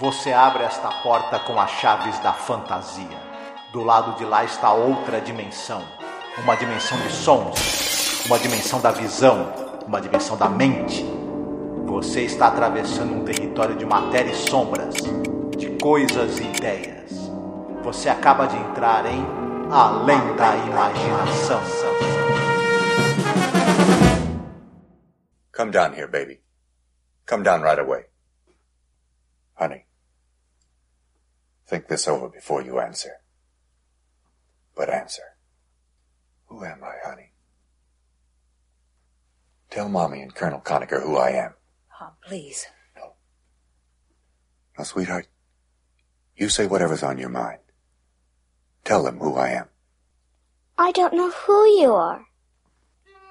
Você abre esta porta com as chaves da fantasia. Do lado de lá está outra dimensão. Uma dimensão de sons, uma dimensão da visão, uma dimensão da mente. Você está atravessando um território de matéria e sombras, de coisas e ideias. Você acaba de entrar em Além da Imaginação. Come down here, baby. Come down right away. Honey, think this over before you answer. But answer. Who am I, honey? Tell Mommy and Colonel Conacher who I am. Oh, please. No. No, sweetheart. You say whatever's on your mind. Tell them who I am. I don't know who you are.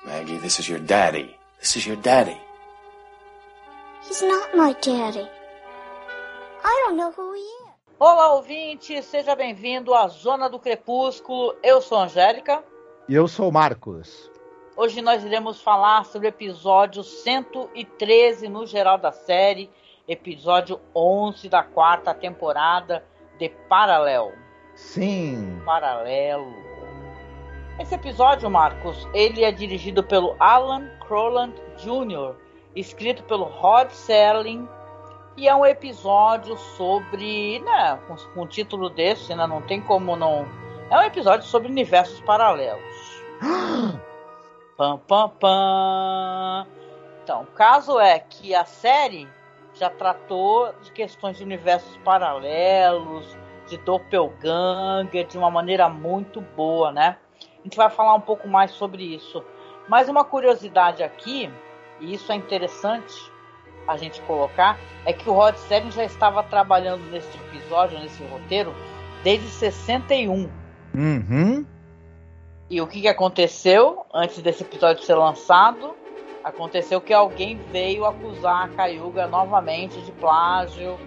Maggie, this is your daddy. This is your daddy. He's not my daddy. I don't know who he is. Olá, ouvinte, seja bem-vindo à Zona do Crepúsculo. Eu sou a Angélica. E eu sou o Marcos. Hoje nós iremos falar sobre o episódio 113 no geral da série, episódio 11 da quarta temporada de Paralelo. Sim. Paralelo. Esse episódio, Marcos, ele é dirigido pelo Alan Crowland Jr., escrito pelo Rod Serling, e é um episódio sobre, né, com, com um título desse, né, não tem como não... É um episódio sobre universos paralelos. pam, pam, pam. Então, o caso é que a série já tratou de questões de universos paralelos, de doppelganger, de uma maneira muito boa, né? A gente vai falar um pouco mais sobre isso. Mas uma curiosidade aqui, e isso é interessante a gente colocar, é que o Rod Serling já estava trabalhando nesse episódio, nesse roteiro, desde 61. Uhum. E o que, que aconteceu antes desse episódio ser lançado? Aconteceu que alguém veio acusar a Cayuga novamente de plágio,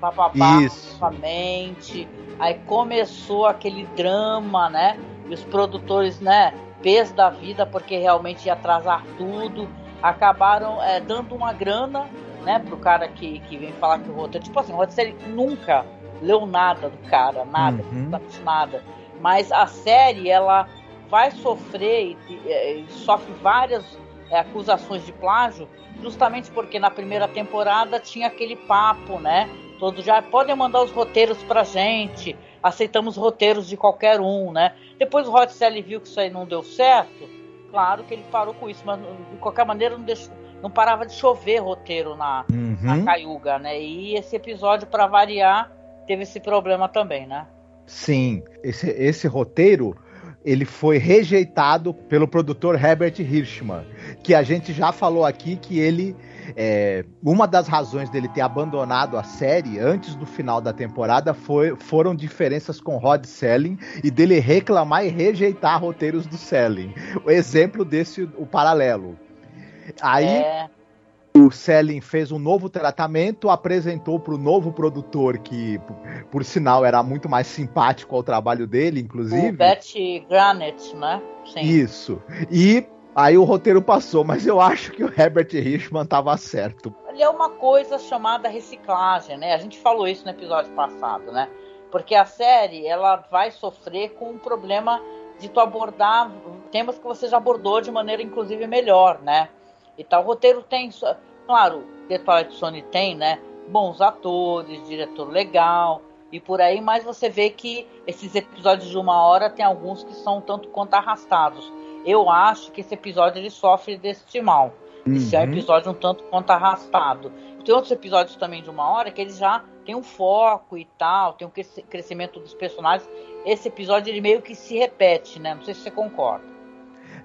papapá, novamente. Aí começou aquele drama, né? E os produtores, né? Pés da vida, porque realmente ia atrasar tudo. Acabaram é, dando uma grana, né? Pro cara que, que vem falar que o roteiro. Tipo assim, o roteiro nunca leu nada do cara, nada, Uhum. nada. Mas a série, ela vai sofrer e, e- e sofre várias é, acusações de plágio, justamente porque na primeira temporada tinha aquele papo, né? Todos já podem mandar os roteiros pra gente, aceitamos roteiros de qualquer um, né? Depois o Rod Serling viu que isso aí não deu certo, claro que ele parou com isso, mas de qualquer maneira não, deixou- não parava de chover roteiro na, na Uhum. Cayuga, né? E esse episódio, para variar, teve esse problema também, né? Sim. Esse, esse roteiro ele foi rejeitado pelo produtor Herbert Hirschman, que a gente já falou aqui que ele é, uma das razões dele ter abandonado a série antes do final da temporada foi, foram diferenças com Rod Selling e dele reclamar e rejeitar roteiros do Selling. O exemplo desse, o paralelo. Aí É, o Selling fez um novo tratamento, apresentou para o novo produtor, que por, por sinal era muito mais simpático ao trabalho dele, inclusive. o Granite, né? Sim. Isso. E aí o roteiro passou, mas eu acho que o Herbert Richman estava certo. Ele é uma coisa chamada reciclagem, né? A gente falou isso no episódio passado, né? Porque a série, ela vai sofrer com um problema de tu abordar temas que você já abordou de maneira, inclusive, melhor, né? E tal. O roteiro tem, claro, The Twilight Zone tem, né? Bons atores, diretor legal e por aí, mas você vê que esses episódios de uma hora tem alguns que são tanto quanto arrastados. Eu acho que esse episódio ele sofre deste mal. Esse é um Uhum. episódio um tanto quanto arrastado. Tem outros episódios também de uma hora que eles já tem um foco e tal, tem um cresci- crescimento dos personagens. Esse episódio ele meio que se repete, né? Não sei se você concorda.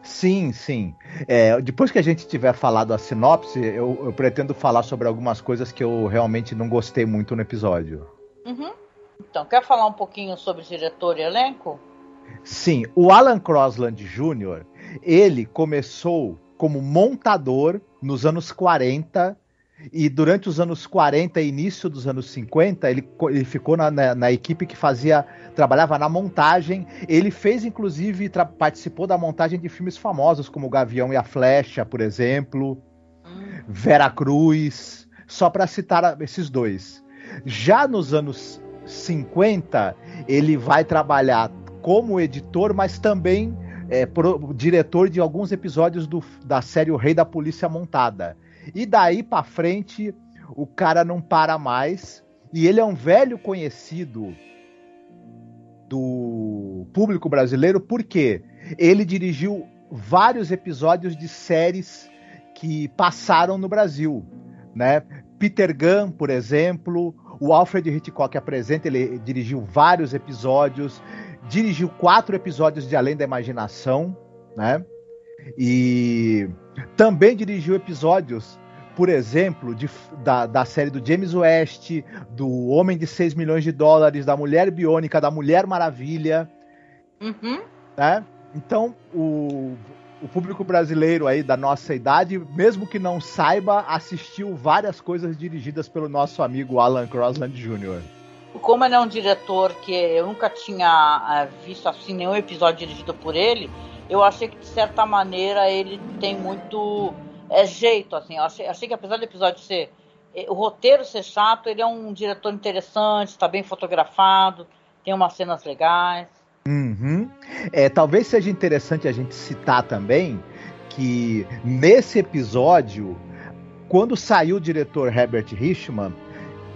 Sim, sim. É, depois que a gente tiver falado a sinopse, eu, eu pretendo falar sobre algumas coisas que eu realmente não gostei muito no episódio. Uhum. Então, quer falar um pouquinho sobre diretor e elenco? Sim, o Alan Crosland Jr., ele começou como montador nos anos 40 e durante os anos 40 e início dos anos 50, ele, ele ficou na, na- na equipe que fazia, trabalhava na montagem. Ele fez, inclusive, participou da montagem de filmes famosos como Gavião e a Flecha, por exemplo, Vera Cruz, só para citar esses dois. Já nos anos 50, ele vai trabalhar como editor, mas também é, pro, diretor de alguns episódios do, da série O Rei da Polícia Montada. E daí para frente, o cara não para mais. E ele é um velho conhecido do público brasileiro, porque ele dirigiu vários episódios de séries que passaram no Brasil, né? Peter Gunn, por exemplo, o Alfred Hitchcock apresenta, ele dirigiu vários episódios, dirigiu quatro episódios de Além da Imaginação, né? E também dirigiu episódios, por exemplo, de, da, da série do James West, do Homem de 6 milhões de dólares, da Mulher Biônica, da Mulher Maravilha. Uhum. Né? Então, o, o público brasileiro aí da nossa idade, mesmo que não saiba, assistiu várias coisas dirigidas pelo nosso amigo Alan Crosland Jr. Como ele é um diretor que eu nunca tinha eh, visto assim nenhum episódio dirigido por ele, eu achei que de certa maneira ele tem muito é, jeito, assim. Eu achei, achei que apesar do episódio ser eh, o roteiro ser chato, ele é um diretor interessante, está bem fotografado, tem umas cenas legais. Uhum. É, talvez seja interessante a gente citar também que nesse episódio, quando saiu o diretor Herbert Richman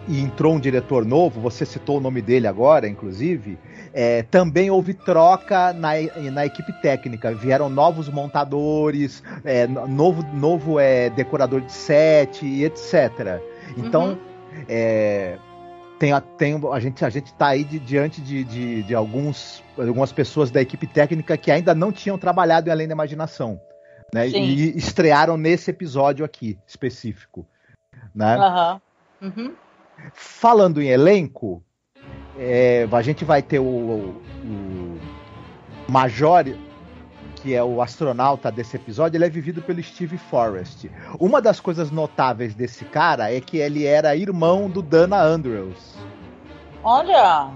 e entrou um diretor novo, você citou o nome dele agora, inclusive, é, também houve troca na, na equipe técnica. Vieram novos montadores, é, novo, novo é, decorador de set e etc. Então, uhum. é, tem, a, tem a gente a gente está aí de, diante de, de, de, alguns algumas pessoas da equipe técnica que ainda não tinham trabalhado em Além da Imaginação, né? Sim. E estrearam nesse episódio aqui específico, né? Uhum. Uhum. Falando em elenco, é, a gente vai ter o, o Major que é o astronauta desse episódio, ele é vivido pelo Steve Forrest. Uma das coisas notáveis desse cara é que ele era irmão do Dana Andrews. Olha!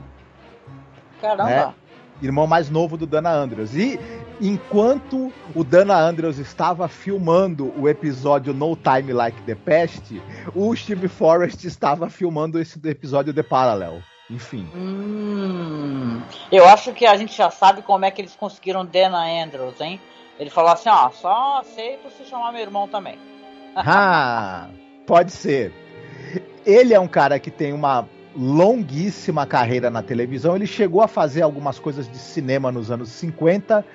Caramba! Né? Irmão mais novo do Dana Andrews. E enquanto o Dana Andrews estava filmando o episódio No Time Like the Past, o Steve Forrest estava filmando esse episódio The Parallel. Enfim. Hum, eu acho que a gente já sabe como é que eles conseguiram Dana Andrews, hein? Ele falou assim, ó, só aceito se chamar meu irmão também. ah, pode ser. Ele é um cara que tem uma longuíssima carreira na televisão. Ele chegou a fazer algumas coisas de cinema nos anos 50,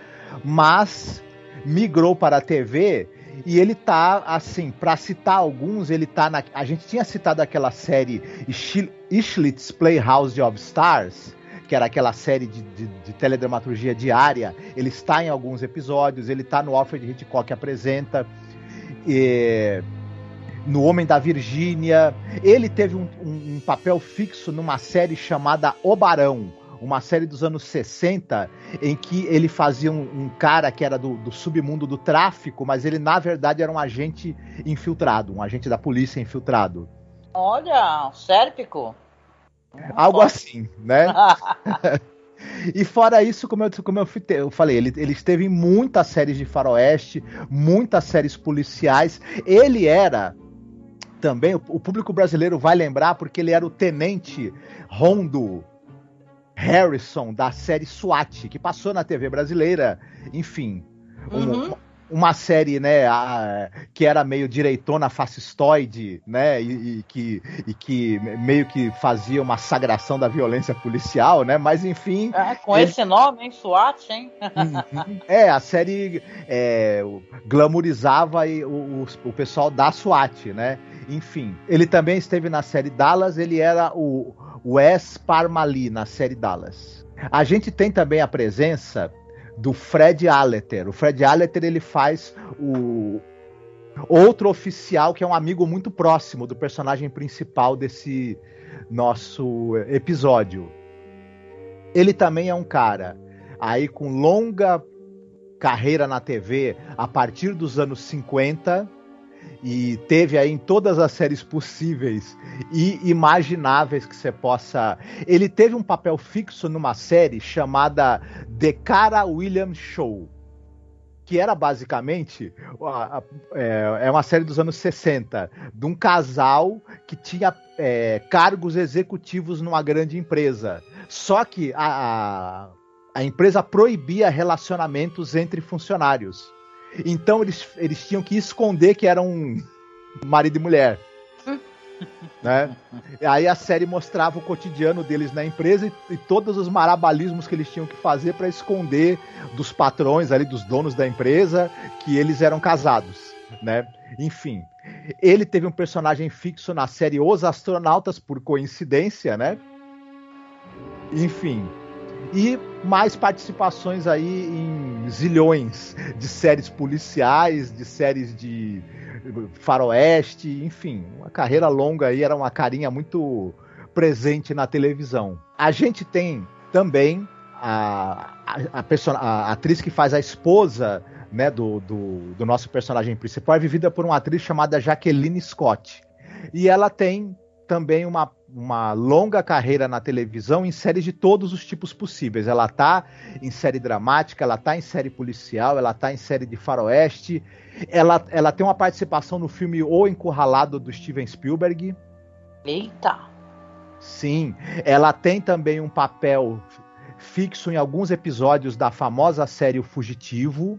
mas migrou para a TV e ele tá, assim, para citar alguns, ele tá na. A gente tinha citado aquela série Ishlitz Playhouse of Stars, que era aquela série de, de, de, teledramaturgia diária. Ele está em alguns episódios, ele está no Alfred Hitchcock apresenta. E, no Homem da Virgínia. Ele teve um, um, um papel fixo numa série chamada O Barão uma série dos anos 60 em que ele fazia um, um cara que era do, do, submundo do tráfico, mas ele na verdade era um agente infiltrado, um agente da polícia infiltrado. Olha, sérpico. Algo assim, né? E fora isso, como eu, como eu, eu falei, ele, ele esteve em muitas séries de faroeste, muitas séries policiais. Ele era também, o, o público brasileiro vai lembrar, porque ele era o tenente Rondo Harrison, da série SWAT, que passou na TV brasileira, enfim. Uhum. Um, uma série, né, a, que era meio direitona fascistoide, né, e, e, que, e que meio que fazia uma sagração da violência policial, né, mas enfim... É, com ele... esse nome, hein, SWAT, hein? Uhum. é, a série é, glamorizava o, o, o pessoal da SWAT, né, enfim. Ele também esteve na série Dallas, ele era o Wes Parmalee na série Dallas. A gente tem também a presença do Fred Alleter. O Fred Alleter ele faz o outro oficial que é um amigo muito próximo do personagem principal desse nosso episódio. Ele também é um cara aí com longa carreira na TV a partir dos anos 50 e teve aí em todas as séries possíveis e imagináveis que você possa. Ele teve um papel fixo numa série chamada The Cara Williams Show. que era basicamente é, é, uma série dos anos 60, de um casal que tinha é, cargos executivos numa grande empresa. Só que a, a, empresa proibia relacionamentos entre funcionários. Então eles, eles tinham que esconder que eram marido e mulher né? Aí a série mostrava o cotidiano deles na empresa e, e todos os marabalismos que eles tinham que fazer para esconder dos patrões ali, dos donos da empresa, que eles eram casados, né? Enfim, ele teve um personagem fixo na série Os Astronautas por coincidência, né? Enfim, e mais participações aí em zilhões de séries policiais, de séries de faroeste, enfim, uma carreira longa aí, era uma carinha muito presente na televisão. A gente tem também a, a, a, a atriz que faz a esposa né, do, do, do, nosso personagem principal, é vivida por uma atriz chamada Jacqueline Scott. E ela tem também uma, uma longa carreira na televisão em séries de todos os tipos possíveis. Ela tá em série dramática, ela tá em série policial, ela tá em série de faroeste. Ela, ela tem uma participação no filme O Encurralado do Steven Spielberg. Eita! Sim, ela tem também um papel fixo em alguns episódios da famosa série O Fugitivo,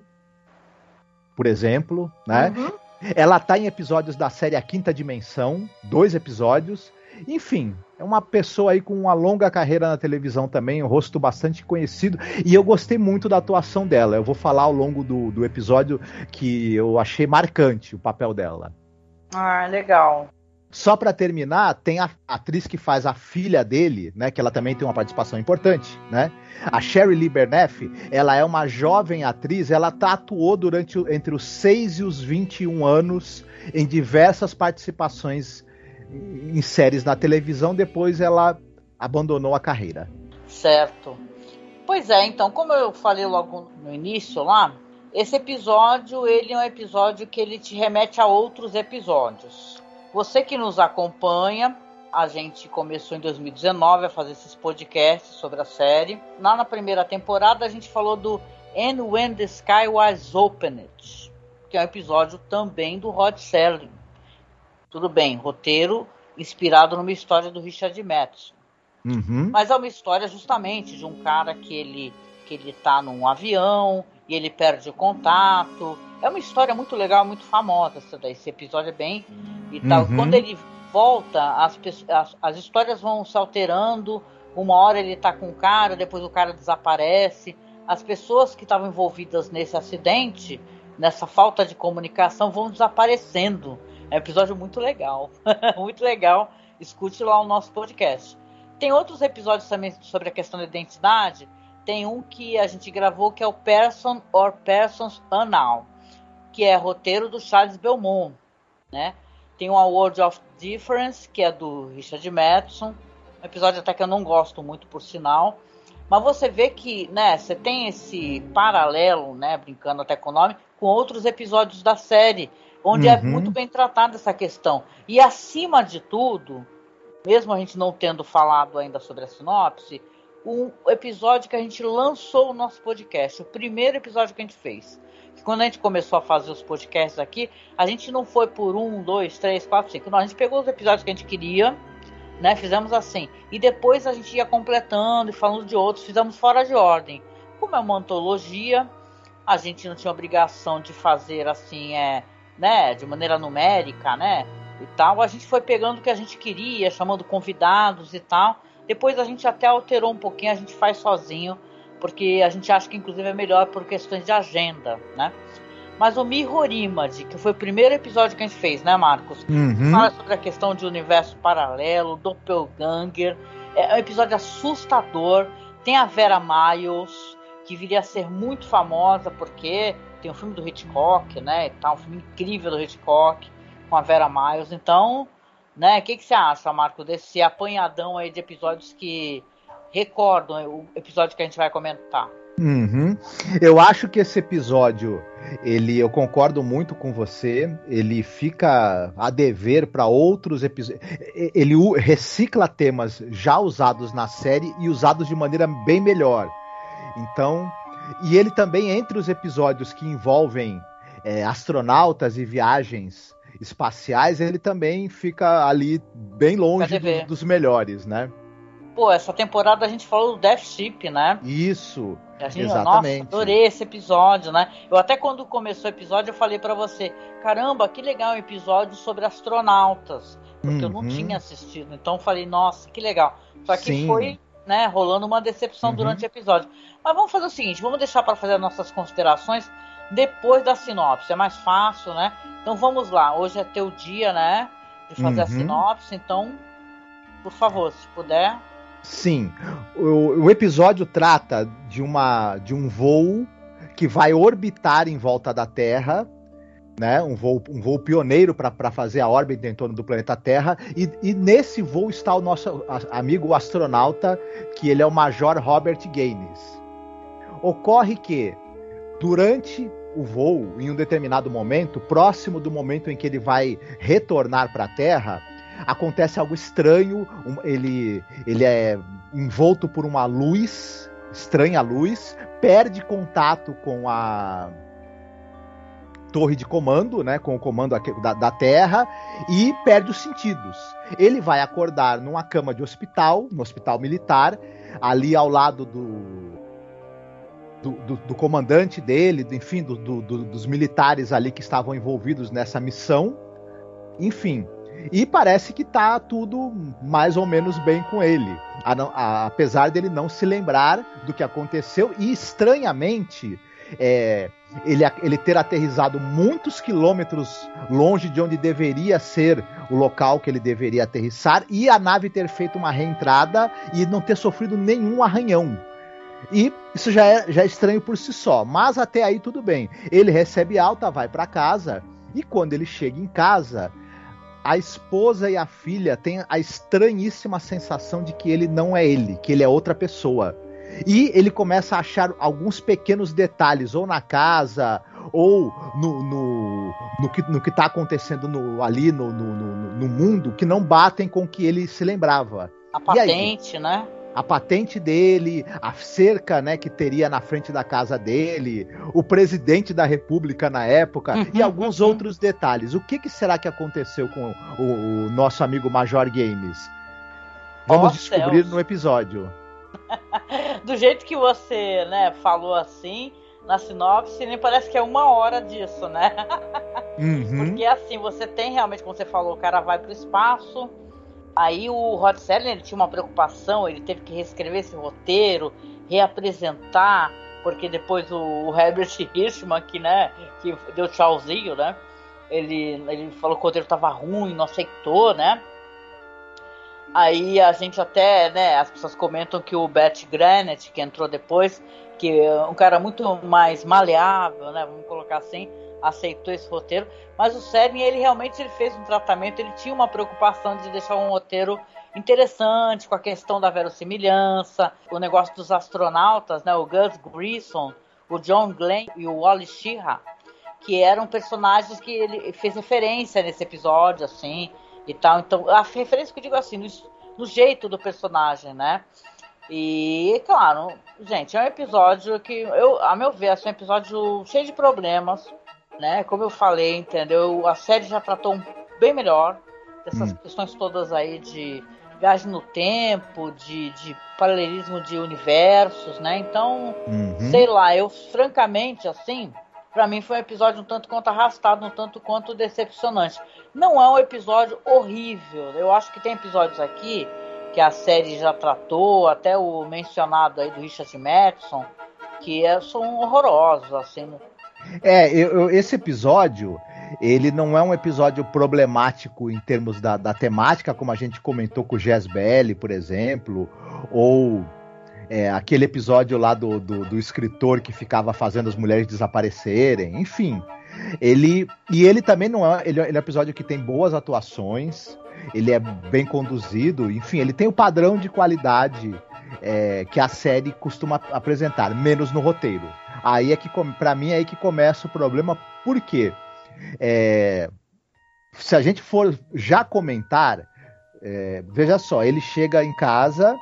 por exemplo, né? Uhum. Ela tá em episódios da série A Quinta Dimensão, dois episódios. Enfim, é uma pessoa aí com uma longa carreira na televisão também, um rosto bastante conhecido. E eu gostei muito da atuação dela. Eu vou falar ao longo do, do episódio que eu achei marcante o papel dela. Ah, legal. Só para terminar, tem a atriz que faz a filha dele, né? Que ela também tem uma participação importante, né? A Sherry Lee ela é uma jovem atriz, ela atuou durante entre os 6 e os 21 anos em diversas participações em séries na televisão, depois ela abandonou a carreira. Certo. Pois é, então, como eu falei logo no início lá, esse episódio, ele é um episódio que ele te remete a outros episódios. Você que nos acompanha, a gente começou em 2019 a fazer esses podcasts sobre a série. Lá na primeira temporada a gente falou do And When the Sky Was Opened, que é um episódio também do Rod Serling. Tudo bem, roteiro inspirado numa história do Richard Matheson. Uhum. Mas é uma história justamente de um cara que ele que ele tá num avião e ele perde o contato. É uma história muito legal, muito famosa essa daí. Esse episódio é bem e tal. Uhum. Quando ele volta, as, as, as histórias vão se alterando. Uma hora ele tá com o cara, depois o cara desaparece. As pessoas que estavam envolvidas nesse acidente, nessa falta de comunicação, vão desaparecendo. É um episódio muito legal. muito legal. Escute lá o nosso podcast. Tem outros episódios também sobre a questão da identidade. Tem um que a gente gravou que é o Person or Persons Unknown, que é roteiro do Charles Belmont, né? Tem o A World of Difference, que é do Richard Madison. Um episódio até que eu não gosto muito, por sinal. Mas você vê que, né, você tem esse paralelo, né, brincando até com o nome, com outros episódios da série, onde é uhum. é muito bem tratada essa questão. E acima de tudo, mesmo a gente não tendo falado ainda sobre a sinopse, um episódio que a gente lançou o nosso podcast, o primeiro episódio que a gente fez quando a gente começou a fazer os podcasts aqui, a gente não foi por um, dois, três, quatro, cinco. Não, a gente pegou os episódios que a gente queria, né? Fizemos assim. E depois a gente ia completando e falando de outros, fizemos fora de ordem. Como é uma antologia, a gente não tinha obrigação de fazer assim, é, né? De maneira numérica, né? E tal. A gente foi pegando o que a gente queria, chamando convidados e tal. Depois a gente até alterou um pouquinho, a gente faz sozinho porque a gente acha que inclusive é melhor por questões de agenda, né? Mas o Mihorimad, que foi o primeiro episódio que a gente fez, né, Marcos? Uhum. Fala sobre a questão de universo paralelo, Doppelganger. É um episódio assustador. Tem a Vera Miles, que viria a ser muito famosa porque tem um filme do Hitchcock, né? E tal, um filme incrível do Hitchcock com a Vera Miles. Então, né? O que, que você acha, Marco, desse apanhadão aí de episódios que recordam o episódio que a gente vai comentar. Uhum. Eu acho que esse episódio, ele, eu concordo muito com você. Ele fica a dever para outros episódios. Ele recicla temas já usados na série e usados de maneira bem melhor. Então, E ele também, entre os episódios que envolvem é, astronautas e viagens espaciais, ele também fica ali bem longe dos, dos melhores, né? Pô, essa temporada a gente falou do Death Ship, né? Isso. Gente, exatamente. Nossa, adorei esse episódio, né? Eu até quando começou o episódio eu falei para você, caramba, que legal um episódio sobre astronautas, porque uhum. eu não uhum. tinha assistido. Então eu falei, nossa, que legal. Só que Sim. foi, né, rolando uma decepção uhum. durante o episódio. Mas vamos fazer o seguinte, vamos deixar para fazer as nossas considerações depois da sinopse, é mais fácil, né? Então vamos lá, hoje é teu dia, né, de fazer uhum. a sinopse, então, por favor, se puder. Sim, o, o episódio trata de uma de um voo que vai orbitar em volta da Terra né, um, voo, um voo pioneiro para fazer a órbita em torno do planeta Terra. E, e, nesse voo está o nosso amigo astronauta, que ele é o Major Robert Gaines. Ocorre que, durante o voo, em um determinado momento, próximo do momento em que ele vai retornar para a Terra, acontece algo estranho. Um, ele, ele é envolto por uma luz, estranha luz, perde contato com a torre de comando, né, com o comando da, da Terra, e perde os sentidos. Ele vai acordar numa cama de hospital, no hospital militar, ali ao lado do, do, do, do comandante dele, enfim, do, dos militares ali que estavam envolvidos nessa missão. Enfim, e parece que tá tudo mais ou menos bem com ele. A, a, apesar dele não se lembrar do que aconteceu, e estranhamente, é, ele, ele ter aterrizado muitos quilômetros longe de onde deveria ser o local que ele deveria aterrissar, e a nave ter feito uma reentrada e não ter sofrido nenhum arranhão. E isso já é, já é estranho por si só, mas até aí tudo bem. Ele recebe alta, vai para casa, e quando ele chega em casa, a esposa e a filha têm a estranhíssima sensação de que ele não é ele, que ele é outra pessoa. E ele começa a achar alguns pequenos detalhes, ou na casa, ou no, no, no, que, no que tá acontecendo no, ali no, no, no, mundo, que não batem com o que ele se lembrava. A patente, né? A patente dele, a cerca, né, que teria na frente da casa dele, o presidente da República na época uhum, e alguns uhum. outros detalhes. O que, que, será que aconteceu com o, o nosso amigo Major Games? Vamos oh, descobrir céus. no episódio. Do jeito que você, né, falou assim, na sinopse, nem parece que é uma hora disso, né? Uhum. Porque assim, você tem realmente, como você falou, o cara vai pro espaço. Aí o Rod Serling, tinha uma preocupação, ele teve que reescrever esse roteiro, reapresentar, porque depois o, o Herbert Hirschman, que, né, que deu tchauzinho, né? Ele, ele falou que o roteiro tava ruim, não aceitou, né? Aí a gente até, né, as pessoas comentam que o Beth Granite, que entrou depois, que é um cara muito mais maleável, né, vamos colocar assim, aceitou esse roteiro, mas o Serling, ele realmente ele fez um tratamento, ele tinha uma preocupação de deixar um roteiro interessante com a questão da verossimilhança, o negócio dos astronautas, né, o Gus Grissom, o John Glenn e o Wally Sheehan, que eram personagens que ele fez referência nesse episódio, assim, e tal. Então, a referência que eu digo assim, no, no jeito do personagem, né? E, claro, gente, é um episódio que, eu, a meu ver, é um episódio cheio de problemas, né? Como eu falei, entendeu? A série já tratou bem melhor dessas hum. questões todas aí de viagem no tempo, de, de paralelismo de universos, né? Então, uhum. sei lá, eu francamente, assim, para mim foi um episódio um tanto quanto arrastado, um tanto quanto decepcionante. Não é um episódio horrível. Eu acho que tem episódios aqui que a série já tratou, até o mencionado aí do Richard Madison, que é, são horrorosos, assim. É, eu, esse episódio, ele não é um episódio problemático em termos da, da temática, como a gente comentou com o Jazz Belli, por exemplo, ou é, aquele episódio lá do, do, do, escritor que ficava fazendo as mulheres desaparecerem, enfim. Ele e ele também não é ele, ele é um episódio que tem boas atuações, ele é bem conduzido, enfim, ele tem o padrão de qualidade é, que a série costuma apresentar, menos no roteiro. Aí é que para mim é aí que começa o problema, porque é, se a gente for já comentar, é, veja só, ele chega em casa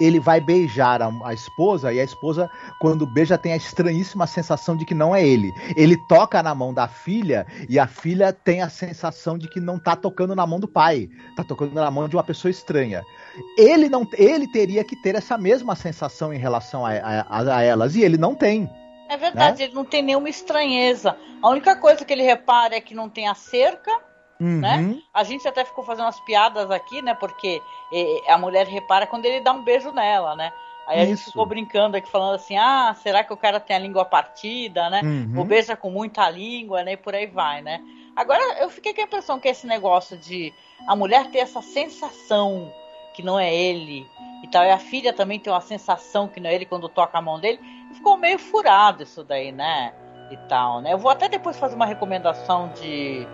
ele vai beijar a, a, esposa e a esposa, quando beija, tem a estranhíssima sensação de que não é ele. Ele toca na mão da filha e a filha tem a sensação de que não tá tocando na mão do pai, tá tocando na mão de uma pessoa estranha. Ele não, ele teria que ter essa mesma sensação em relação a, a, a elas e ele não tem. É verdade, né? ele não tem nenhuma estranheza. A única coisa que ele repara é que não tem a cerca Uhum. Né? A gente até ficou fazendo umas piadas aqui, né? Porque a mulher repara quando ele dá um beijo nela, né? Aí a gente ficou brincando aqui, falando assim: ah, será que o cara tem a língua partida, né? Uhum. Ou beija com muita língua, né? E por aí vai, né? Agora eu fiquei com a impressão que esse negócio de a mulher ter essa sensação que não é ele e tal, e a filha também tem uma sensação que não é ele quando toca a mão dele, ficou meio furado isso daí, né? E tal, né? Eu vou até depois fazer uma recomendação de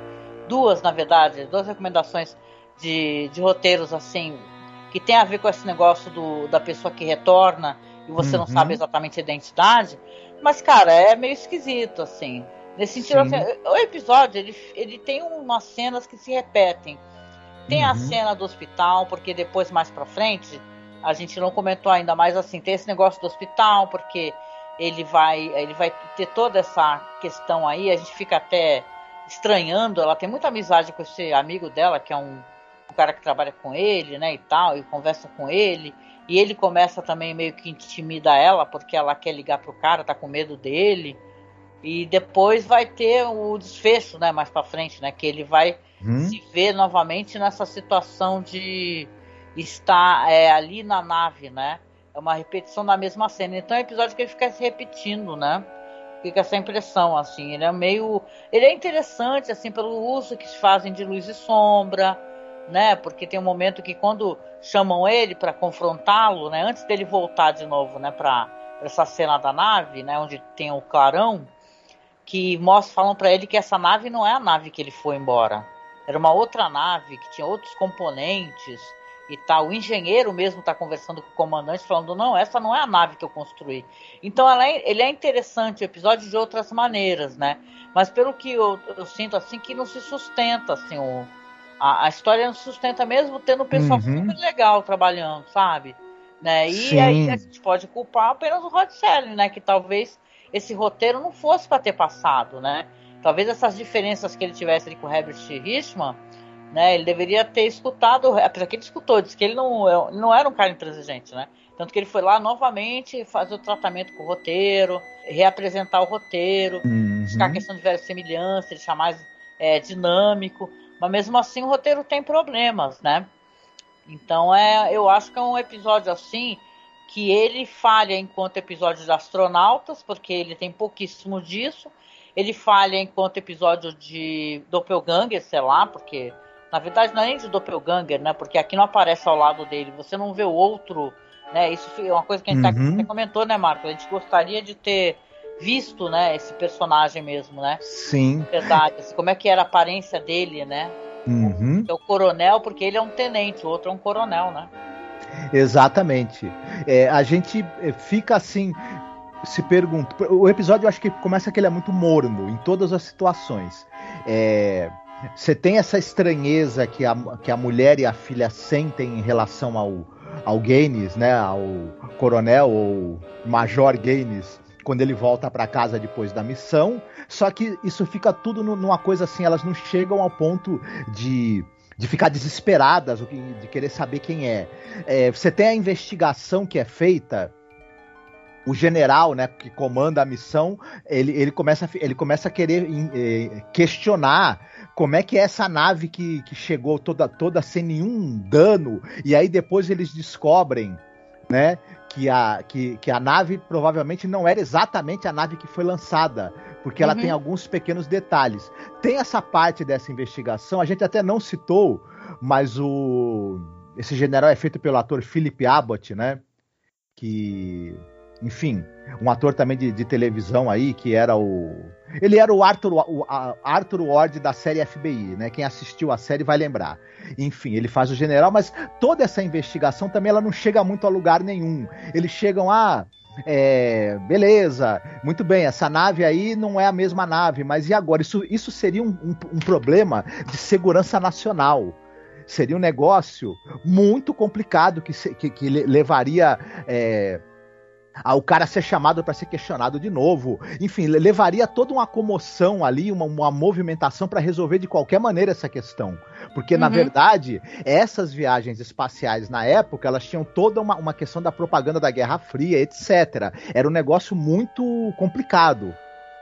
duas, na verdade, duas recomendações de, de roteiros assim que tem a ver com esse negócio do, da pessoa que retorna e você uhum. não sabe exatamente a identidade. Mas, cara, é meio esquisito, assim. Nesse sentido, assim, o episódio ele, ele tem umas cenas que se repetem. Tem uhum. a cena do hospital, porque depois, mais pra frente, a gente não comentou ainda, mais assim, tem esse negócio do hospital, porque ele vai, ele vai ter toda essa questão aí, a gente fica até estranhando, ela tem muita amizade com esse amigo dela, que é um, um cara que trabalha com ele, né, e tal, e conversa com ele. E ele começa também meio que intimida ela, porque ela quer ligar pro cara, tá com medo dele. E depois vai ter o desfecho, né, mais para frente, né, que ele vai hum? se ver novamente nessa situação de estar é, ali na nave, né? É uma repetição da mesma cena. Então é um episódio que ele fica se repetindo, né? Fica essa impressão, assim. Ele é meio. Ele é interessante, assim, pelo uso que se fazem de luz e sombra, né? Porque tem um momento que quando chamam ele para confrontá-lo, né? Antes dele voltar de novo, né? Para essa cena da nave, né? Onde tem o clarão, que mostram, falam para ele que essa nave não é a nave que ele foi embora. Era uma outra nave que tinha outros componentes e tal. O engenheiro mesmo está conversando com o comandante, falando: não, essa não é a nave que eu construí. Então é, ele é interessante o episódio de outras maneiras, né? Mas pelo que eu, eu sinto assim, que não se sustenta assim o, a, a, história não se sustenta mesmo tendo um pessoal uhum. super legal trabalhando, sabe? Né? E Sim. aí a gente pode culpar apenas o Rod Serling, né? Que talvez esse roteiro não fosse para ter passado, né? Talvez essas diferenças que ele tivesse ali com o Herbert Richman né? Ele deveria ter escutado, apesar que ele escutou, disse que ele não, é, não era um cara intransigente, né? Tanto que ele foi lá novamente fazer o tratamento com o roteiro, reapresentar o roteiro, uhum. buscar a questão de verossimilhança, deixar mais é, dinâmico. Mas mesmo assim o roteiro tem problemas, né? Então é, eu acho que é um episódio assim que ele falha enquanto episódio de astronautas, porque ele tem pouquíssimo disso. Ele falha enquanto episódio de Doppelganger, sei lá, porque na verdade, não é nem de doppelganger, né? Porque aqui não aparece ao lado dele. Você não vê o outro, né? Isso é uma coisa que a gente uhum. até comentou, né, Marco? A gente gostaria de ter visto, né, esse personagem mesmo, né? Sim. Verdade. Assim, como é que era a aparência dele, né? Uhum. É o coronel, porque ele é um tenente, o outro é um coronel, né? Exatamente. É, a gente é, fica assim, se pergunta. O episódio eu acho que começa que ele é muito morno em todas as situações. É, você tem essa estranheza que a, que a mulher e a filha sentem em relação ao, ao Gaines, né? Ao coronel ou major Gaines, quando ele volta para casa depois da missão. Só que isso fica tudo numa coisa assim, elas não chegam ao ponto de de ficar desesperadas, de querer saber quem é. é. Você tem a investigação que é feita. O general, né, que comanda a missão, ele, ele, começa, ele começa a querer é, questionar como é que é essa nave que, que chegou toda, toda sem nenhum dano, e aí depois eles descobrem, né, que a, que, que a nave provavelmente não era exatamente a nave que foi lançada, porque ela uhum. tem alguns pequenos detalhes. Tem essa parte dessa investigação, a gente até não citou, mas o esse general é feito pelo ator Philip Abbott, né? Que enfim, um ator também de, de, televisão aí, que era o. Ele era o Arthur, o Arthur Ward da série FBI, né? Quem assistiu a série vai lembrar. Enfim, ele faz o general, mas toda essa investigação também ela não chega muito a lugar nenhum. Eles chegam a. Ah, é, beleza, muito bem, essa nave aí não é a mesma nave, mas e agora? Isso, isso seria um, um, um problema de segurança nacional Seria um negócio muito complicado que, que, que levaria. É, ao cara ser chamado para ser questionado de novo. Enfim, levaria toda uma comoção ali, uma, uma movimentação para resolver de qualquer maneira essa questão. Porque, uhum. na verdade, essas viagens espaciais na época, elas tinham toda uma, uma questão da propaganda da Guerra Fria, etc. Era um negócio muito complicado.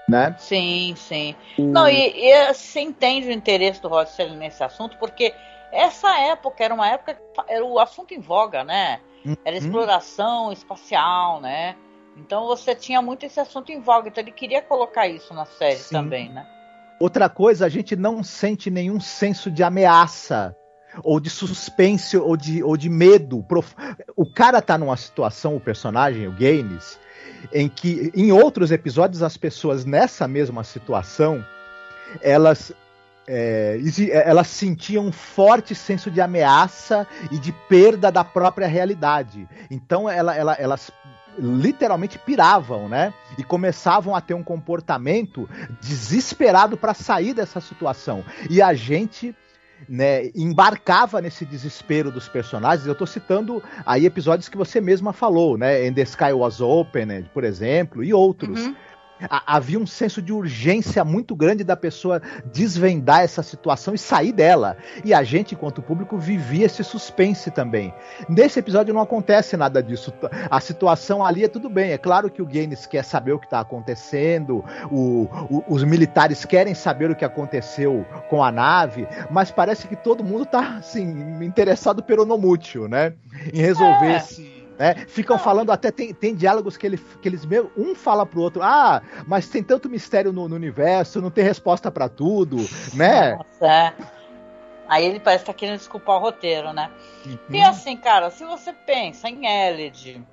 Né? Sim, sim. Não, e, e você entende o interesse do Rod nesse assunto, porque essa época era uma época que era o assunto em voga, né? Era uhum. exploração espacial, né? Então você tinha muito esse assunto em voga, então ele queria colocar isso na série Sim. também, né? Outra coisa, a gente não sente nenhum senso de ameaça ou de suspense ou de, ou de medo. O cara tá numa situação, o personagem, o Gaines, em que em outros episódios as pessoas nessa mesma situação elas é, é, elas sentiam um forte senso de ameaça e de perda da própria realidade. Então ela, ela, elas literalmente piravam, né? E começavam a ter um comportamento desesperado para sair dessa situação. E a gente né, embarcava nesse desespero dos personagens. Eu estou citando aí episódios que você mesma falou, né? And the Sky Was Open, por exemplo, e outros. Uhum havia um senso de urgência muito grande da pessoa desvendar essa situação e sair dela. E a gente, enquanto público, vivia esse suspense também. Nesse episódio não acontece nada disso. A situação ali é tudo bem. É claro que o Gaines quer saber o que está acontecendo, o, o, os militares querem saber o que aconteceu com a nave, mas parece que todo mundo está assim, interessado pelo nomútil, né? Em resolver é. esse né? Ficam falando até, tem, tem diálogos que, ele, que eles mesmo, um fala pro outro, ah, mas tem tanto mistério no, no universo, não tem resposta para tudo, né? Nossa, é. Aí ele parece estar tá querendo desculpar o roteiro, né? Uhum. E assim, cara, se você pensa em Elid,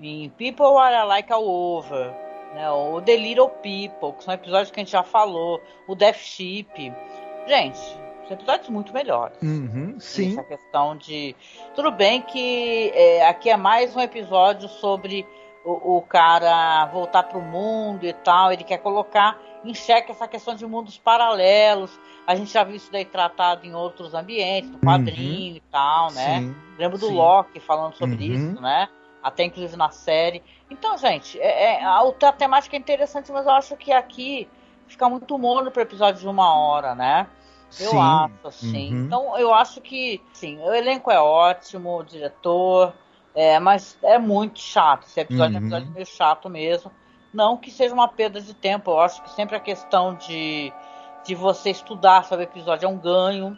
em People Are Like All Over, né, o The Little People, que são episódios que a gente já falou, o Death Ship, gente, episódios muito melhores. Uhum, sim. Essa questão de. Tudo bem que é, aqui é mais um episódio sobre o, o cara voltar para o mundo e tal. Ele quer colocar em xeque essa questão de mundos paralelos. A gente já viu isso daí tratado em outros ambientes, no quadrinho uhum. e tal, né? Sim, Lembro do sim. Loki falando sobre uhum. isso, né? Até inclusive na série. Então, gente, é, é, a, a temática é interessante, mas eu acho que aqui fica muito morno para episódio de uma hora, né? Eu sim. acho, assim. Uhum. Então, eu acho que, sim, o elenco é ótimo, o diretor, é, mas é muito chato. Esse episódio uhum. é um episódio meio chato mesmo. Não que seja uma perda de tempo, eu acho que sempre a questão de, de você estudar sobre o episódio é um ganho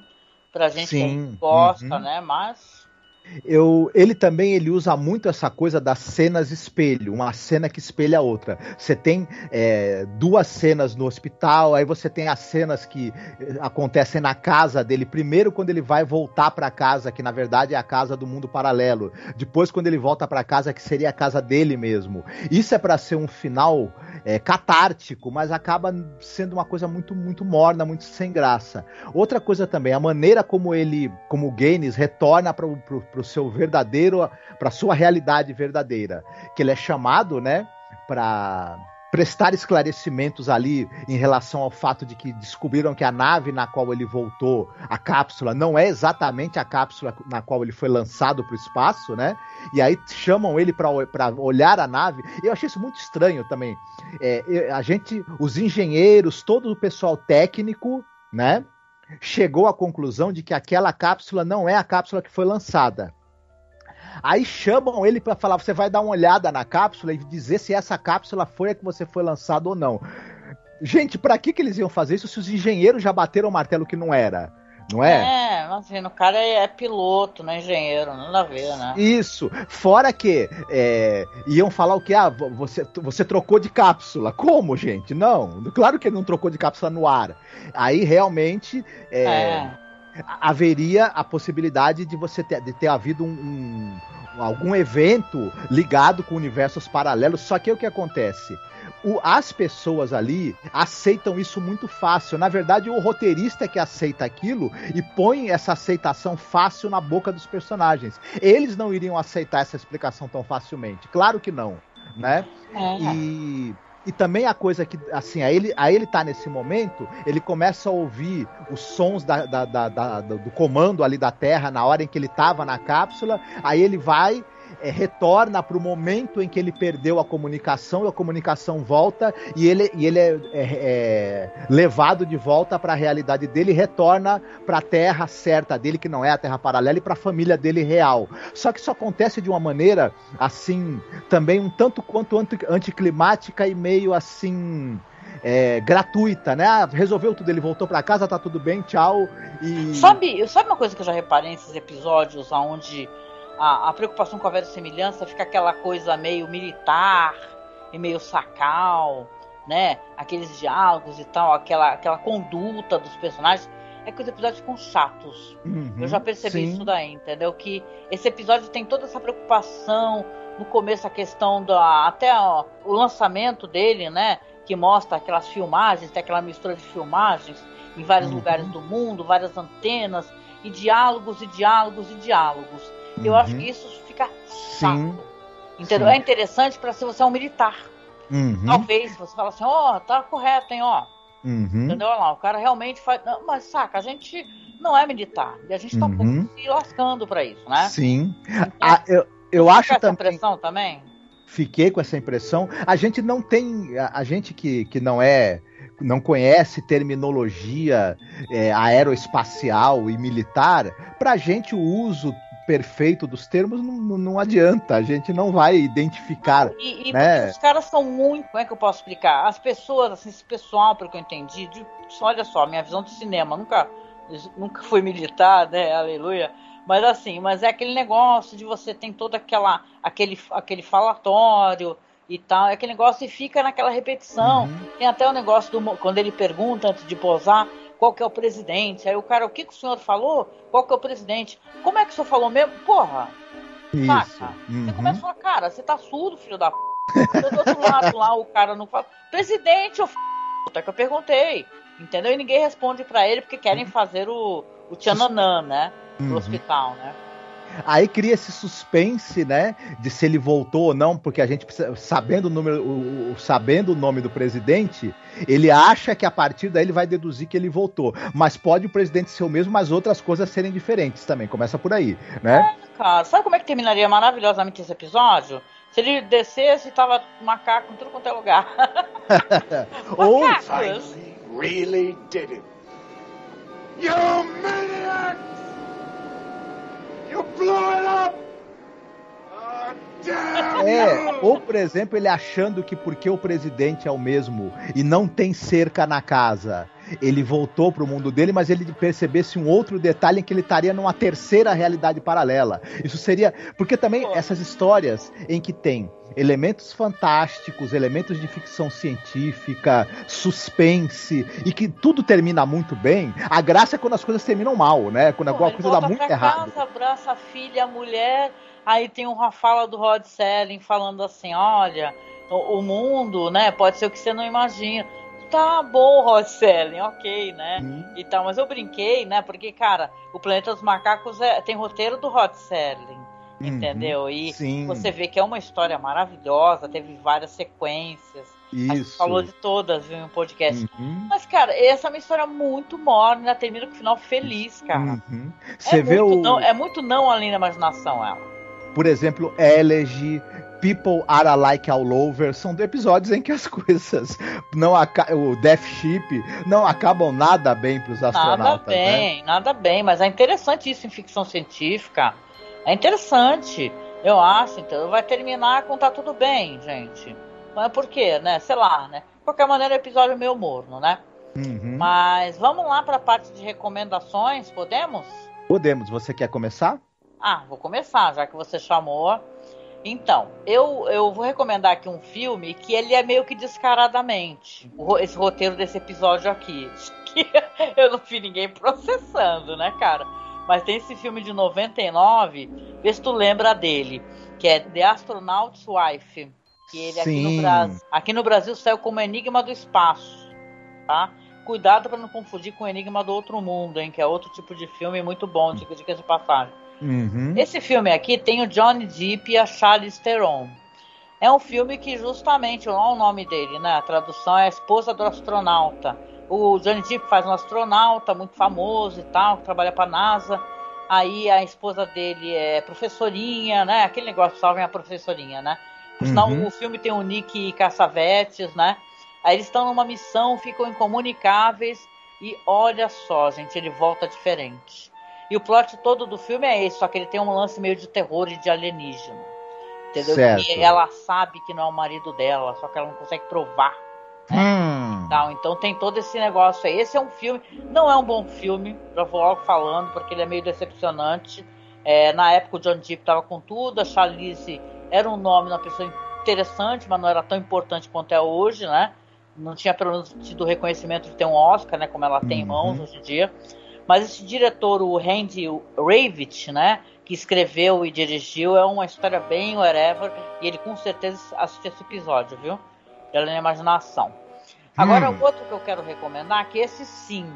pra gente sim. que gosta, uhum. né? Mas eu, ele também ele usa muito essa coisa das cenas espelho, uma cena que espelha a outra. Você tem é, duas cenas no hospital, aí você tem as cenas que eh, acontecem na casa dele. Primeiro, quando ele vai voltar para casa, que na verdade é a casa do mundo paralelo. Depois, quando ele volta para casa, que seria a casa dele mesmo. Isso é para ser um final é, catártico, mas acaba sendo uma coisa muito, muito morna, muito sem graça. Outra coisa também, a maneira como ele, como o Gaines retorna para o seu verdadeiro, para sua realidade verdadeira, que ele é chamado, né, para prestar esclarecimentos ali em relação ao fato de que descobriram que a nave na qual ele voltou, a cápsula, não é exatamente a cápsula na qual ele foi lançado para o espaço, né? E aí chamam ele para olhar a nave. Eu achei isso muito estranho também. É, a gente, os engenheiros, todo o pessoal técnico, né? chegou à conclusão de que aquela cápsula não é a cápsula que foi lançada. Aí chamam ele para falar: você vai dar uma olhada na cápsula e dizer se essa cápsula foi a que você foi lançado ou não. Gente, para que, que eles iam fazer isso se os engenheiros já bateram o martelo que não era? não é? É, imagina, o cara é, é piloto, não é engenheiro, nada a ver, né? Isso. Fora que é, iam falar o que? Ah, você, você trocou de cápsula. Como, gente? Não, claro que ele não trocou de cápsula no ar. Aí realmente é, é. Haveria a possibilidade de você ter, de ter havido um, um algum evento ligado com universos paralelos. Só que o que acontece? o, as pessoas ali aceitam isso muito fácil. Na verdade, o roteirista é que aceita aquilo e põe essa aceitação fácil na boca dos personagens. Eles não iriam aceitar essa explicação tão facilmente. Claro que não, né? É. E e também a coisa que, assim, aí ele, aí ele tá nesse momento, ele começa a ouvir os sons da, da, da, do comando ali da Terra na hora em que ele tava na cápsula, aí ele vai é, retorna para o momento em que ele perdeu a comunicação e a comunicação volta e ele, e ele é, é, é levado de volta para a realidade dele e retorna para a terra certa dele, que não é a terra paralela, e para a família dele real. Só que isso acontece de uma maneira assim, também um tanto quanto anticlimática e meio assim. É, gratuita, né? Ah, resolveu tudo, ele voltou para casa, tá tudo bem, tchau. E... Sabe, sabe uma coisa que eu já reparei nesses episódios onde a, a preocupação com a verossimilhança fica aquela coisa meio militar e meio sacal, né? Aqueles diálogos e tal, aquela, aquela conduta dos personagens. É que os episódios ficam chatos. Uhum, Eu já percebi sim. isso daí, entendeu? Que esse episódio tem toda essa preocupação. No começo, a questão da. Até ó, o lançamento dele, né? Que mostra aquelas filmagens, tem aquela mistura de filmagens em vários uhum. lugares do mundo, várias antenas, e diálogos e diálogos e diálogos. Eu uhum. acho que isso fica chato. Sim. Entendeu? Sim. É interessante para se você é um militar. Uhum. Talvez você fala assim, ó, oh, tá correto, hein, ó. Uhum. Entendeu? Olha lá, o cara realmente faz. Não, mas saca, a gente não é militar. E a gente tá uhum. se lascando para isso, né? Sim. Então, ah, eu eu acho essa também. impressão também? Fiquei com essa impressão. A gente não tem. A, a gente que, que não é não conhece terminologia é, aeroespacial e militar, para a gente o uso perfeito dos termos não, não adianta, a gente não vai identificar. E, e né? os caras são muito, como é que eu posso explicar? As pessoas, assim, esse pessoal, pelo que eu entendi, de, olha só, minha visão de cinema, nunca, nunca fui militar, né? Aleluia. Mas assim, mas é aquele negócio de você tem todo aquela, aquele, aquele falatório e tal, é aquele negócio e fica naquela repetição. Uhum. Tem até o negócio do quando ele pergunta antes de posar, qual que é o presidente. Aí o cara, o que, que o senhor falou? Qual que é o presidente? Como é que o senhor falou mesmo? Porra! Isso. Saca? Uhum. Você começa a falar, cara, você tá surdo, filho da p. do outro lado lá, o cara não fala, presidente, ô f... Até que eu perguntei. Entendeu? E ninguém responde para ele porque querem fazer o, o Tchananã, né? No uhum. hospital, né? Aí cria esse suspense, né? De se ele voltou ou não, porque a gente sabendo o número, o, o, sabendo o nome do presidente, ele acha que a partir daí ele vai deduzir que ele voltou. Mas pode o presidente ser o mesmo, mas outras coisas serem diferentes também. Começa por aí, né? É, cara, sabe como é que terminaria maravilhosamente esse episódio? Se ele descesse e tava macaco em tudo quanto é lugar. Ou. really did it. You maniac! You blew it up! Oh, é, ou por exemplo, ele achando que porque o presidente é o mesmo e não tem cerca na casa, ele voltou para o mundo dele, mas ele percebesse um outro detalhe em que ele estaria numa terceira realidade paralela. Isso seria. Porque também essas histórias em que tem elementos fantásticos, elementos de ficção científica, suspense, e que tudo termina muito bem, a graça é quando as coisas terminam mal, né? Quando alguma coisa dá muito errado. Casa, abraça a filha, a mulher, aí tem uma fala do Rod Selling falando assim: olha, o, o mundo, né, pode ser o que você não imagina tá bom, Rosselli, ok, né? Hum. E tal, mas eu brinquei, né? Porque, cara, o Planeta dos Macacos é, tem roteiro do Rod Serling, uhum. entendeu? E Sim. você vê que é uma história maravilhosa, teve várias sequências. Isso. Falou de todas em um podcast. Uhum. Mas, cara, essa é uma história muito morna, termina com o final feliz, cara. Uhum. Você é vê o. Não, é muito não além da imaginação, ela. Por exemplo, Elegy, People Are Alike All Over são episódios em que as coisas não o Death Ship não acabam nada bem para os astronautas. Nada bem, né? nada bem, mas é interessante isso em ficção científica. É interessante, eu acho. Então vai terminar com tá tudo bem, gente. Mas por quê, né? Sei lá, né? De qualquer maneira, é episódio meio morno, né? Uhum. Mas vamos lá para a parte de recomendações, podemos? Podemos. Você quer começar? Ah, vou começar, já que você chamou. Então, eu, eu vou recomendar aqui um filme que ele é meio que descaradamente. Esse roteiro desse episódio aqui. Que eu não vi ninguém processando, né, cara? Mas tem esse filme de 99, vê se tu lembra dele, que é The Astronaut's Wife. Que ele aqui no, Brasil, aqui no Brasil saiu como Enigma do Espaço, tá? Cuidado para não confundir com Enigma do Outro Mundo, hein? Que é outro tipo de filme muito bom, dica de passagem. Uhum. Esse filme aqui tem o Johnny Depp e a Charlize Theron. É um filme que justamente, olha o nome dele, né? A tradução é a esposa do astronauta. O Johnny Depp faz um astronauta muito famoso e tal, que trabalha para a NASA. Aí a esposa dele é professorinha, né? Aquele negócio salvem a professorinha, né? Por sinal, Uhum. o filme tem o Nick Cassavetes, né? Aí eles estão numa missão, ficam incomunicáveis e olha só, gente, ele volta diferente. E o plot todo do filme é esse, só que ele tem um lance meio de terror e de alienígena. Entendeu? Certo. E ela sabe que não é o marido dela, só que ela não consegue provar. Hum. Tal. Então tem todo esse negócio aí. Esse é um filme, não é um bom filme, já vou logo falando, porque ele é meio decepcionante. É, na época o John Depp estava com tudo, a Charlize era um nome, uma pessoa interessante, mas não era tão importante quanto é hoje, né? Não tinha pelo menos tido o reconhecimento de ter um Oscar, né? Como ela tem em Uhum. mãos hoje em dia. Mas esse diretor, o Randy Ravitch, né? Que escreveu e dirigiu, é uma história bem whatever. E ele com certeza assistiu esse episódio, viu? Pela minha imaginação. Agora, Hum. o outro que eu quero recomendar, que esse sim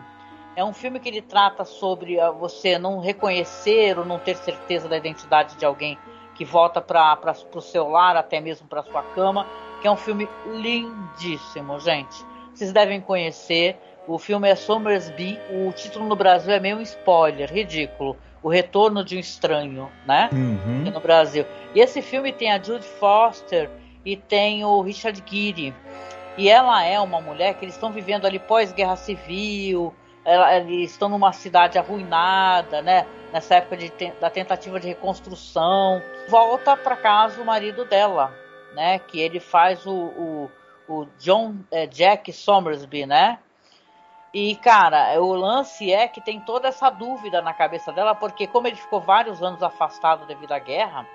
é um filme que ele trata sobre ah, você não reconhecer ou não ter certeza da identidade de alguém que volta para o seu lar, até mesmo para sua cama, que é um filme lindíssimo, gente. Vocês devem conhecer. O filme é Somersby. O título no Brasil é meio um spoiler, ridículo. O Retorno de um Estranho, né? Uhum. no Brasil. E esse filme tem a Jude Foster e tem o Richard Gere. E ela é uma mulher que eles estão vivendo ali pós-guerra civil, ela- eles estão numa cidade arruinada, né? Nessa época de da tentativa de reconstrução. Volta para casa o marido dela, né? Que ele faz o, o, o John é, Jack Somersby, né? E, cara, o lance é que tem toda essa dúvida na cabeça dela, porque como ele ficou vários anos afastado devido à guerra,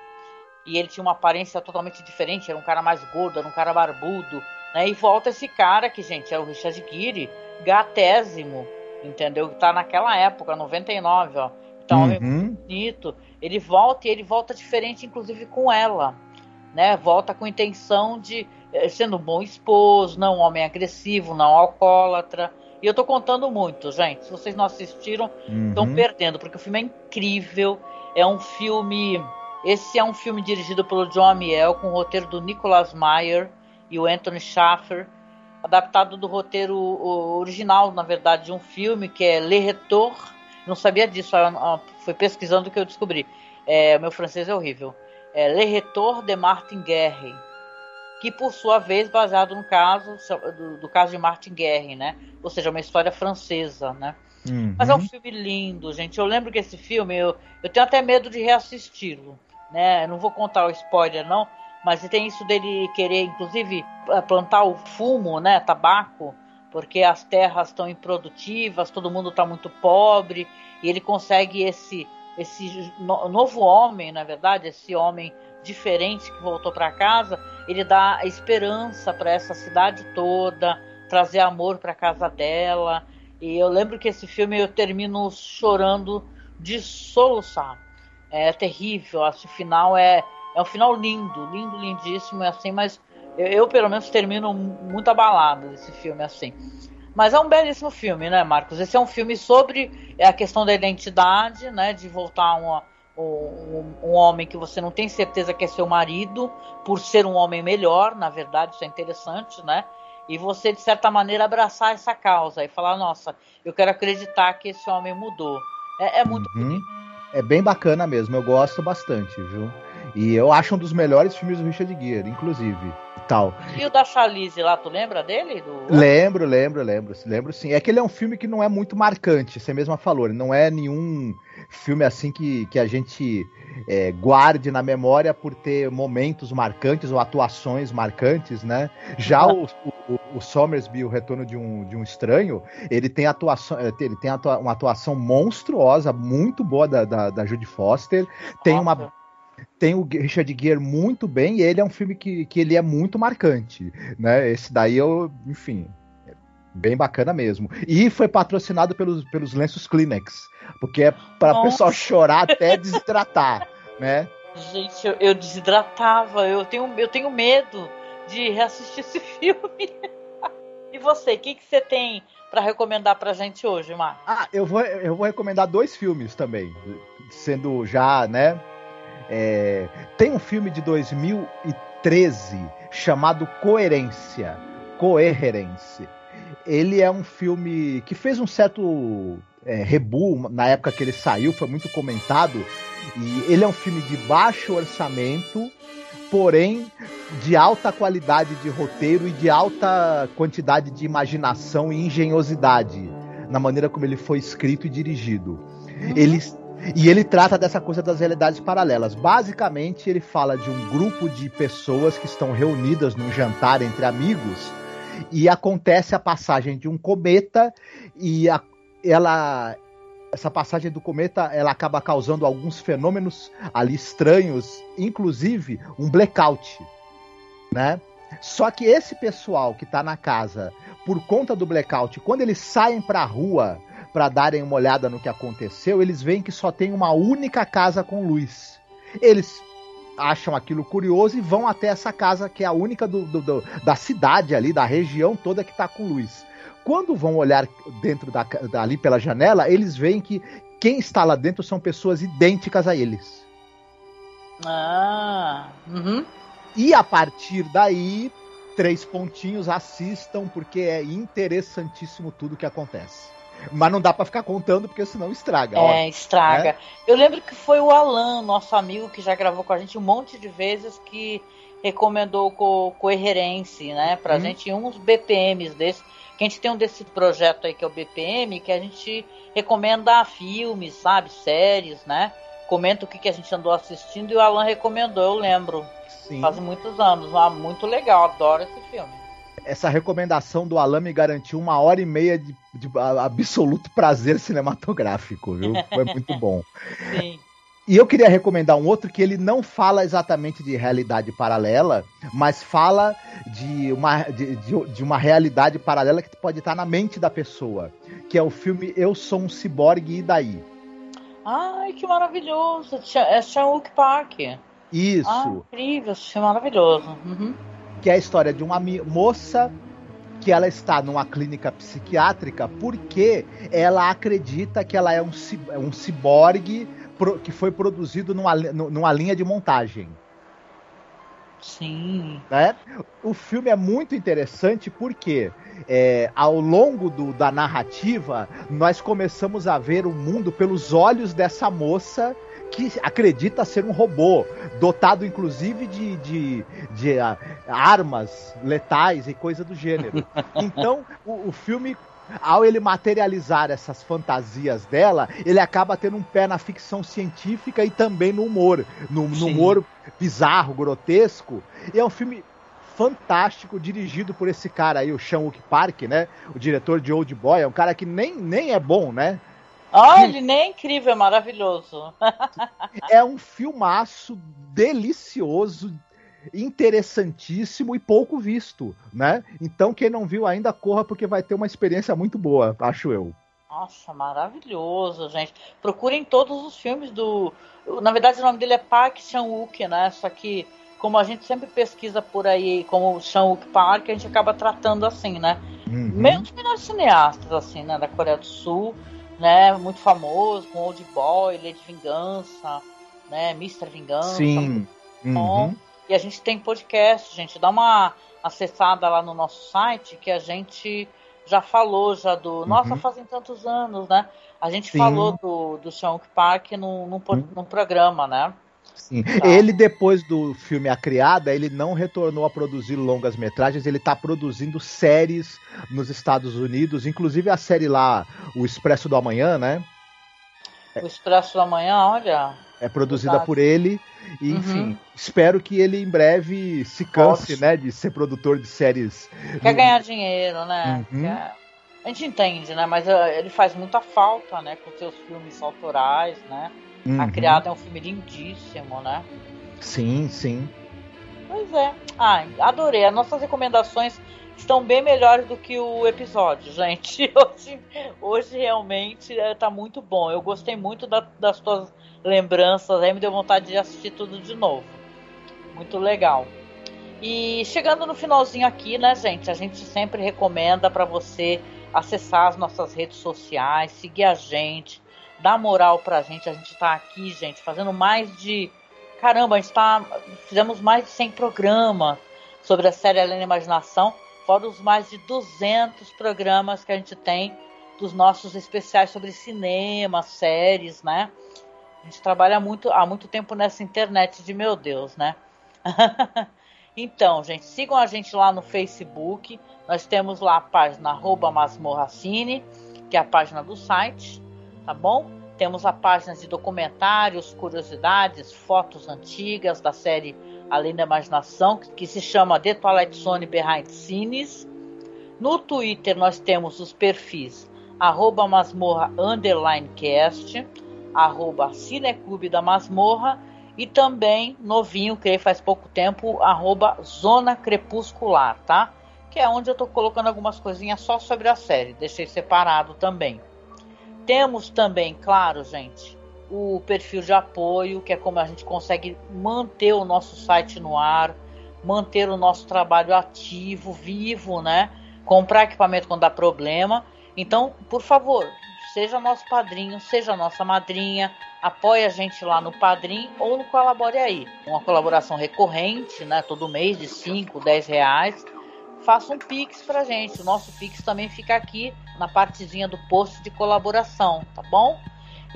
e ele tinha uma aparência totalmente diferente, era um cara mais gordo, era um cara barbudo, né? E volta esse cara que, gente, é o Richard Gere, gatésimo, entendeu? Que tá naquela época, 99, ó. Então, homem Uhum. bonito. Ele volta e ele volta diferente, inclusive com ela, né? Volta com intenção de eh, sendo um bom esposo, não um homem agressivo, não alcoólatra. E eu tô contando muito, gente. Se vocês não assistiram, estão Uhum. perdendo, porque o filme é incrível. É um filme. Esse é um filme dirigido pelo John Amiel, com o roteiro do Nicholas Meyer e o Anthony Schaffer, adaptado do roteiro original, na verdade, de um filme que é Le Retour. Não sabia disso, ah, foi pesquisando que eu descobri. É, meu francês é horrível. É Le Retour de Martin Guerre, que por sua vez baseado no caso do, do caso de Martin Guerre, né? Ou seja, uma história francesa, né? Uhum. Mas é um filme lindo, gente. Eu lembro que esse filme, eu, eu tenho até medo de reassisti-lo, né? Eu não vou contar o spoiler, não, mas tem isso dele querer, inclusive, eh, plantar o fumo, né? Tabaco, porque as terras estão improdutivas, todo mundo está muito pobre, e ele consegue esse, esse no- novo homem, na verdade, esse homem diferente que voltou para casa, ele dá esperança para essa cidade toda, trazer amor para casa dela. E eu lembro que esse filme eu termino chorando de soluçar. É terrível, o final é, é um final lindo, lindo, lindíssimo, é assim, mas eu, eu, pelo menos termino muito abalado desse filme assim. Mas é um belíssimo filme, né, Marcos? Esse é um filme sobre a questão da identidade, né, de voltar uma, um, um homem que você não tem certeza que é seu marido, por ser um homem melhor, na verdade, isso é interessante, né? E você, de certa maneira, abraçar essa causa e falar, nossa, eu quero acreditar que esse homem mudou. É, é muito Uhum. bonito. É bem bacana mesmo, eu gosto bastante, viu? E eu acho um dos melhores filmes do Richard Gere, inclusive. e Tal. E o da Charlize lá, tu lembra dele? Do... Lembro, lembro, lembro, lembro sim. É que ele é um filme que não é muito marcante, você mesma falou, ele não é nenhum filme assim que, que a gente é, guarde na memória por ter momentos marcantes ou atuações marcantes, né? Já o, o, o Somersby, o Retorno de um, de um Estranho, ele tem, atuação, ele tem atua- uma atuação monstruosa, muito boa da, da, da Judy Foster, tem uma tem o Richard Gere muito bem e ele é um filme que, que ele é muito marcante, né? Esse daí eu, enfim, é bem bacana mesmo. E foi patrocinado pelos, pelos lenços Kleenex, porque é para o Nossa. pessoal chorar até desidratar, né? Gente, eu, eu desidratava, eu tenho, eu tenho medo de reassistir esse filme. e você, o que, que você tem para recomendar pra gente hoje, Marcos? Ah, eu vou, eu vou recomendar dois filmes também, sendo já, né? é, tem um filme de 2013 chamado Coerência, Coerência. Ele é um filme que fez um certo é, rebu na época que ele saiu, foi muito comentado. E ele é um filme de baixo orçamento, porém de alta qualidade de roteiro e de alta quantidade de imaginação e engenhosidade na maneira como ele foi escrito e dirigido. Uhum. Ele, e ele trata dessa coisa das realidades paralelas. Basicamente, ele fala de um grupo de pessoas que estão reunidas num jantar entre amigos e acontece a passagem de um cometa e a, ela essa passagem do cometa ela acaba causando alguns fenômenos ali estranhos, inclusive um blackout, né? Só que esse pessoal que está na casa por conta do blackout, quando eles saem para a rua para darem uma olhada no que aconteceu, eles veem que só tem uma única casa com luz. Eles acham aquilo curioso e vão até essa casa que é a única do, do, do, da cidade ali, da região toda que está com luz. Quando vão olhar dentro da, ali pela janela, eles veem que quem está lá dentro são pessoas idênticas a eles. Ah, uhum. E a partir daí, três pontinhos, assistam, porque é interessantíssimo tudo que acontece. Mas não dá para ficar contando, porque senão estraga. É, ó, estraga. Né? Eu lembro que foi o Alan, nosso amigo, que já gravou com a gente um monte de vezes, que recomendou co Coerência, né? Pra hum. gente uns BPMs desses que a gente tem um desse projeto aí que é o BPM, que a gente recomenda filmes, sabe, séries, né? Comenta o que, que a gente andou assistindo e o Alan recomendou, eu lembro. Sim. Faz muitos anos, ah, muito legal, adoro esse filme. Essa recomendação do Alan me garantiu uma hora e meia de, de absoluto prazer cinematográfico, viu? Foi muito bom. Sim. E eu queria recomendar um outro que ele não fala exatamente de realidade paralela, mas fala de uma, de, de, de, uma realidade paralela que pode estar na mente da pessoa, que é o filme Eu Sou um Ciborgue e Daí. Ai, que maravilhoso! É Chan-wook Park. Isso. Ah, incrível, isso é maravilhoso. Uhum. Que é a história de uma moça que ela está numa clínica psiquiátrica porque ela acredita que ela é um, é um ciborgue que foi produzido numa, numa linha de montagem. Sim. Né? O filme é muito interessante porque é, ao longo do, da narrativa nós começamos a ver o mundo pelos olhos dessa moça que acredita ser um robô, dotado inclusive de, de, de uh, armas letais e coisa do gênero. Então o, o filme ao ele materializar essas fantasias dela, ele acaba tendo um pé na ficção científica e também no humor, no, no humor bizarro, grotesco. E é um filme fantástico, dirigido por esse cara aí, o Sean Wook Park, né? O diretor de Old Boy, é um cara que nem, nem é bom, né? Olha, ele nem é incrível, é maravilhoso. é um filmaço delicioso, interessantíssimo e pouco visto, né? Então quem não viu ainda corra porque vai ter uma experiência muito boa, acho eu. Nossa, maravilhoso, gente. Procurem todos os filmes do. Na verdade, o nome dele é Park Chan-wook, né? Só que, como a gente sempre pesquisa por aí como Chan-wook Park, a gente acaba tratando assim, né? Uhum. Mesmo os melhores cineastas, assim, né? Da Coreia do Sul, né? Muito famoso, com Old Boy, Lady Vingança, né? Mr. Vingança. Sim. Uhum. E a gente tem podcast, gente. Dá uma acessada lá no nosso site que a gente já falou já do. Uhum. Nossa, fazem tantos anos, né? A gente Sim. falou do, do Sean Park num, num, uhum. num programa, né? Sim. Tá. Ele, depois do filme A Criada, ele não retornou a produzir longas metragens, ele está produzindo séries nos Estados Unidos, inclusive a série lá, O Expresso do Amanhã, né? O Expresso do Amanhã, olha. É produzida Verdade. por ele. E, uhum. enfim, espero que ele em breve se canse, né, de ser produtor de séries. Quer ganhar dinheiro, né? Uhum. Quer... A gente entende, né? Mas uh, ele faz muita falta, né? Com seus filmes autorais, né? Uhum. A Criada é um filme lindíssimo, né? Sim, sim. Pois é. Ai, adorei. As nossas recomendações estão bem melhores do que o episódio, gente. Hoje, hoje realmente está é, muito bom. Eu gostei muito da, das tuas lembranças, aí me deu vontade de assistir tudo de novo. Muito legal. E chegando no finalzinho aqui, né, gente? A gente sempre recomenda para você acessar as nossas redes sociais, seguir a gente, dar moral pra gente. A gente tá aqui, gente, fazendo mais de caramba, a gente tá. Fizemos mais de 100 programas sobre a série Além da Imaginação, fora os mais de 200 programas que a gente tem dos nossos especiais sobre cinema, séries, né? A gente trabalha muito há muito tempo nessa internet de meu Deus, né? então, gente, sigam a gente lá no Facebook. Nós temos lá a página arroba masmorracine, que é a página do site, tá bom? Temos a página de documentários, curiosidades, fotos antigas da série Além da Imaginação, que se chama The Twilight Zone Behind Scenes. No Twitter nós temos os perfis arroba masmorra underline cast, arroba cineclube da masmorra e também novinho, que faz pouco tempo, arroba zona crepuscular, tá? Que é onde eu tô colocando algumas coisinhas só sobre a série, deixei separado também. Temos também, claro, gente, o perfil de apoio, que é como a gente consegue manter o nosso site no ar, manter o nosso trabalho ativo, vivo, né? Comprar equipamento quando dá problema. Então, por favor, seja nosso padrinho, seja nossa madrinha, apoie a gente lá no Padrim ou no Colabore Aí. Uma colaboração recorrente, né? Todo mês de 5, 10 reais faça um Pix pra gente. O nosso Pix também fica aqui na partezinha do post de colaboração, tá bom?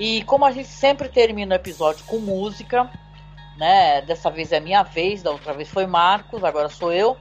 E como a gente sempre termina o episódio com música, né? Dessa vez é minha vez, da outra vez foi Marcos, agora sou eu.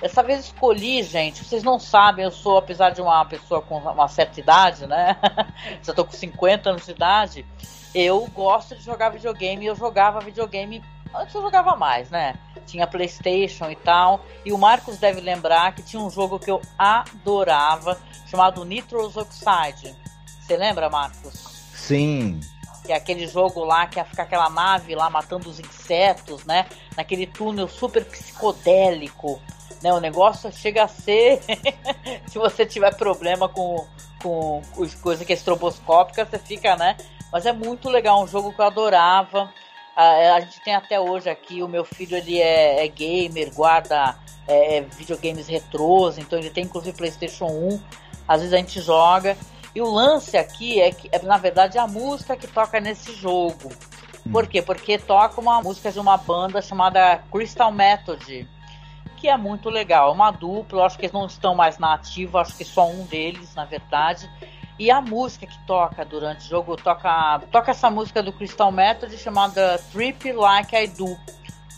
Dessa vez escolhi, gente, vocês não sabem, eu sou, apesar de uma pessoa com uma certa idade, né? Já tô com 50 anos de idade, eu gosto de jogar videogame e eu jogava videogame. Antes eu jogava mais, né? tinha PlayStation e tal. E o Marcos deve lembrar que tinha um jogo que eu adorava, chamado Nitrous Oxide. Você lembra, Marcos? Sim. Que é aquele jogo lá que ia ficar aquela nave lá matando os insetos, né? Naquele túnel super psicodélico. Né? O negócio chega a ser. se você tiver problema com, com coisa que é estroboscópica, você fica, né? Mas é muito legal, um jogo que eu adorava. A, a gente tem até hoje aqui, o meu filho ele é, é gamer, guarda é, videogames retrôs, então ele tem inclusive PlayStation 1. Às vezes a gente joga. E o lance aqui é que, é, na verdade, é a música que toca nesse jogo. Hum. Por quê? Porque toca uma música de uma banda chamada Crystal Method, que é muito legal. É uma dupla, eu acho que eles não estão mais na ativa, acho que só um deles, na verdade. E a música que toca durante o jogo toca, toca essa música do Crystal Method chamada Trip Like I Do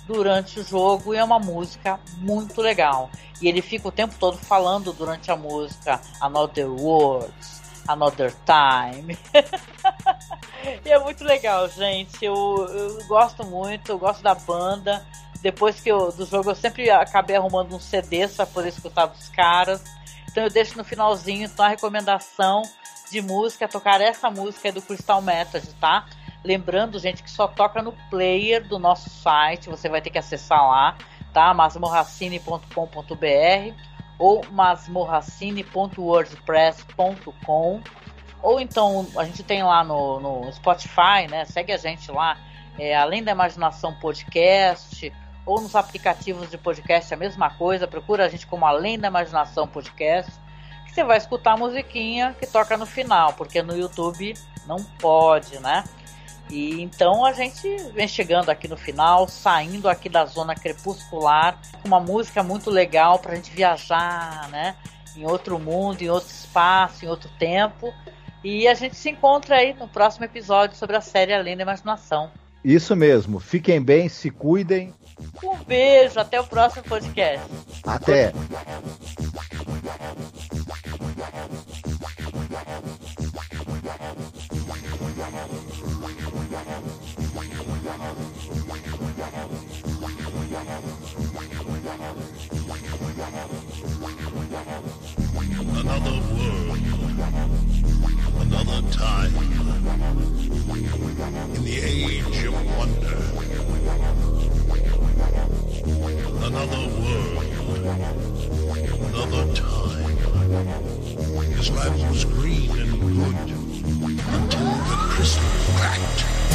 durante o jogo e é uma música muito legal. E ele fica o tempo todo falando durante a música Another Words, Another Time. e é muito legal, gente. Eu, eu gosto muito, eu gosto da banda. Depois que eu, do jogo eu sempre acabei arrumando um CD para poder escutar dos caras. Então eu deixo no finalzinho então a recomendação de música, tocar essa música do Crystal Method, tá? Lembrando, gente, que só toca no player do nosso site, você vai ter que acessar lá, tá? masmorracine.com.br ou masmorracine.wordpress.com ou então a gente tem lá no, no Spotify, né? Segue a gente lá, é, além da imaginação podcast ou nos aplicativos de podcast a mesma coisa. Procura a gente como além da imaginação podcast você vai escutar a musiquinha que toca no final, porque no YouTube não pode, né? E então a gente vem chegando aqui no final, saindo aqui da zona crepuscular, com uma música muito legal para a gente viajar, né? Em outro mundo, em outro espaço, em outro tempo. E a gente se encontra aí no próximo episódio sobre a série Além da Imaginação. Isso mesmo. Fiquem bem, se cuidem. Um beijo, até o próximo podcast. Até. Another world, another time, in the age of wonder. Another world, another time. His land was green and good until the crystal cracked.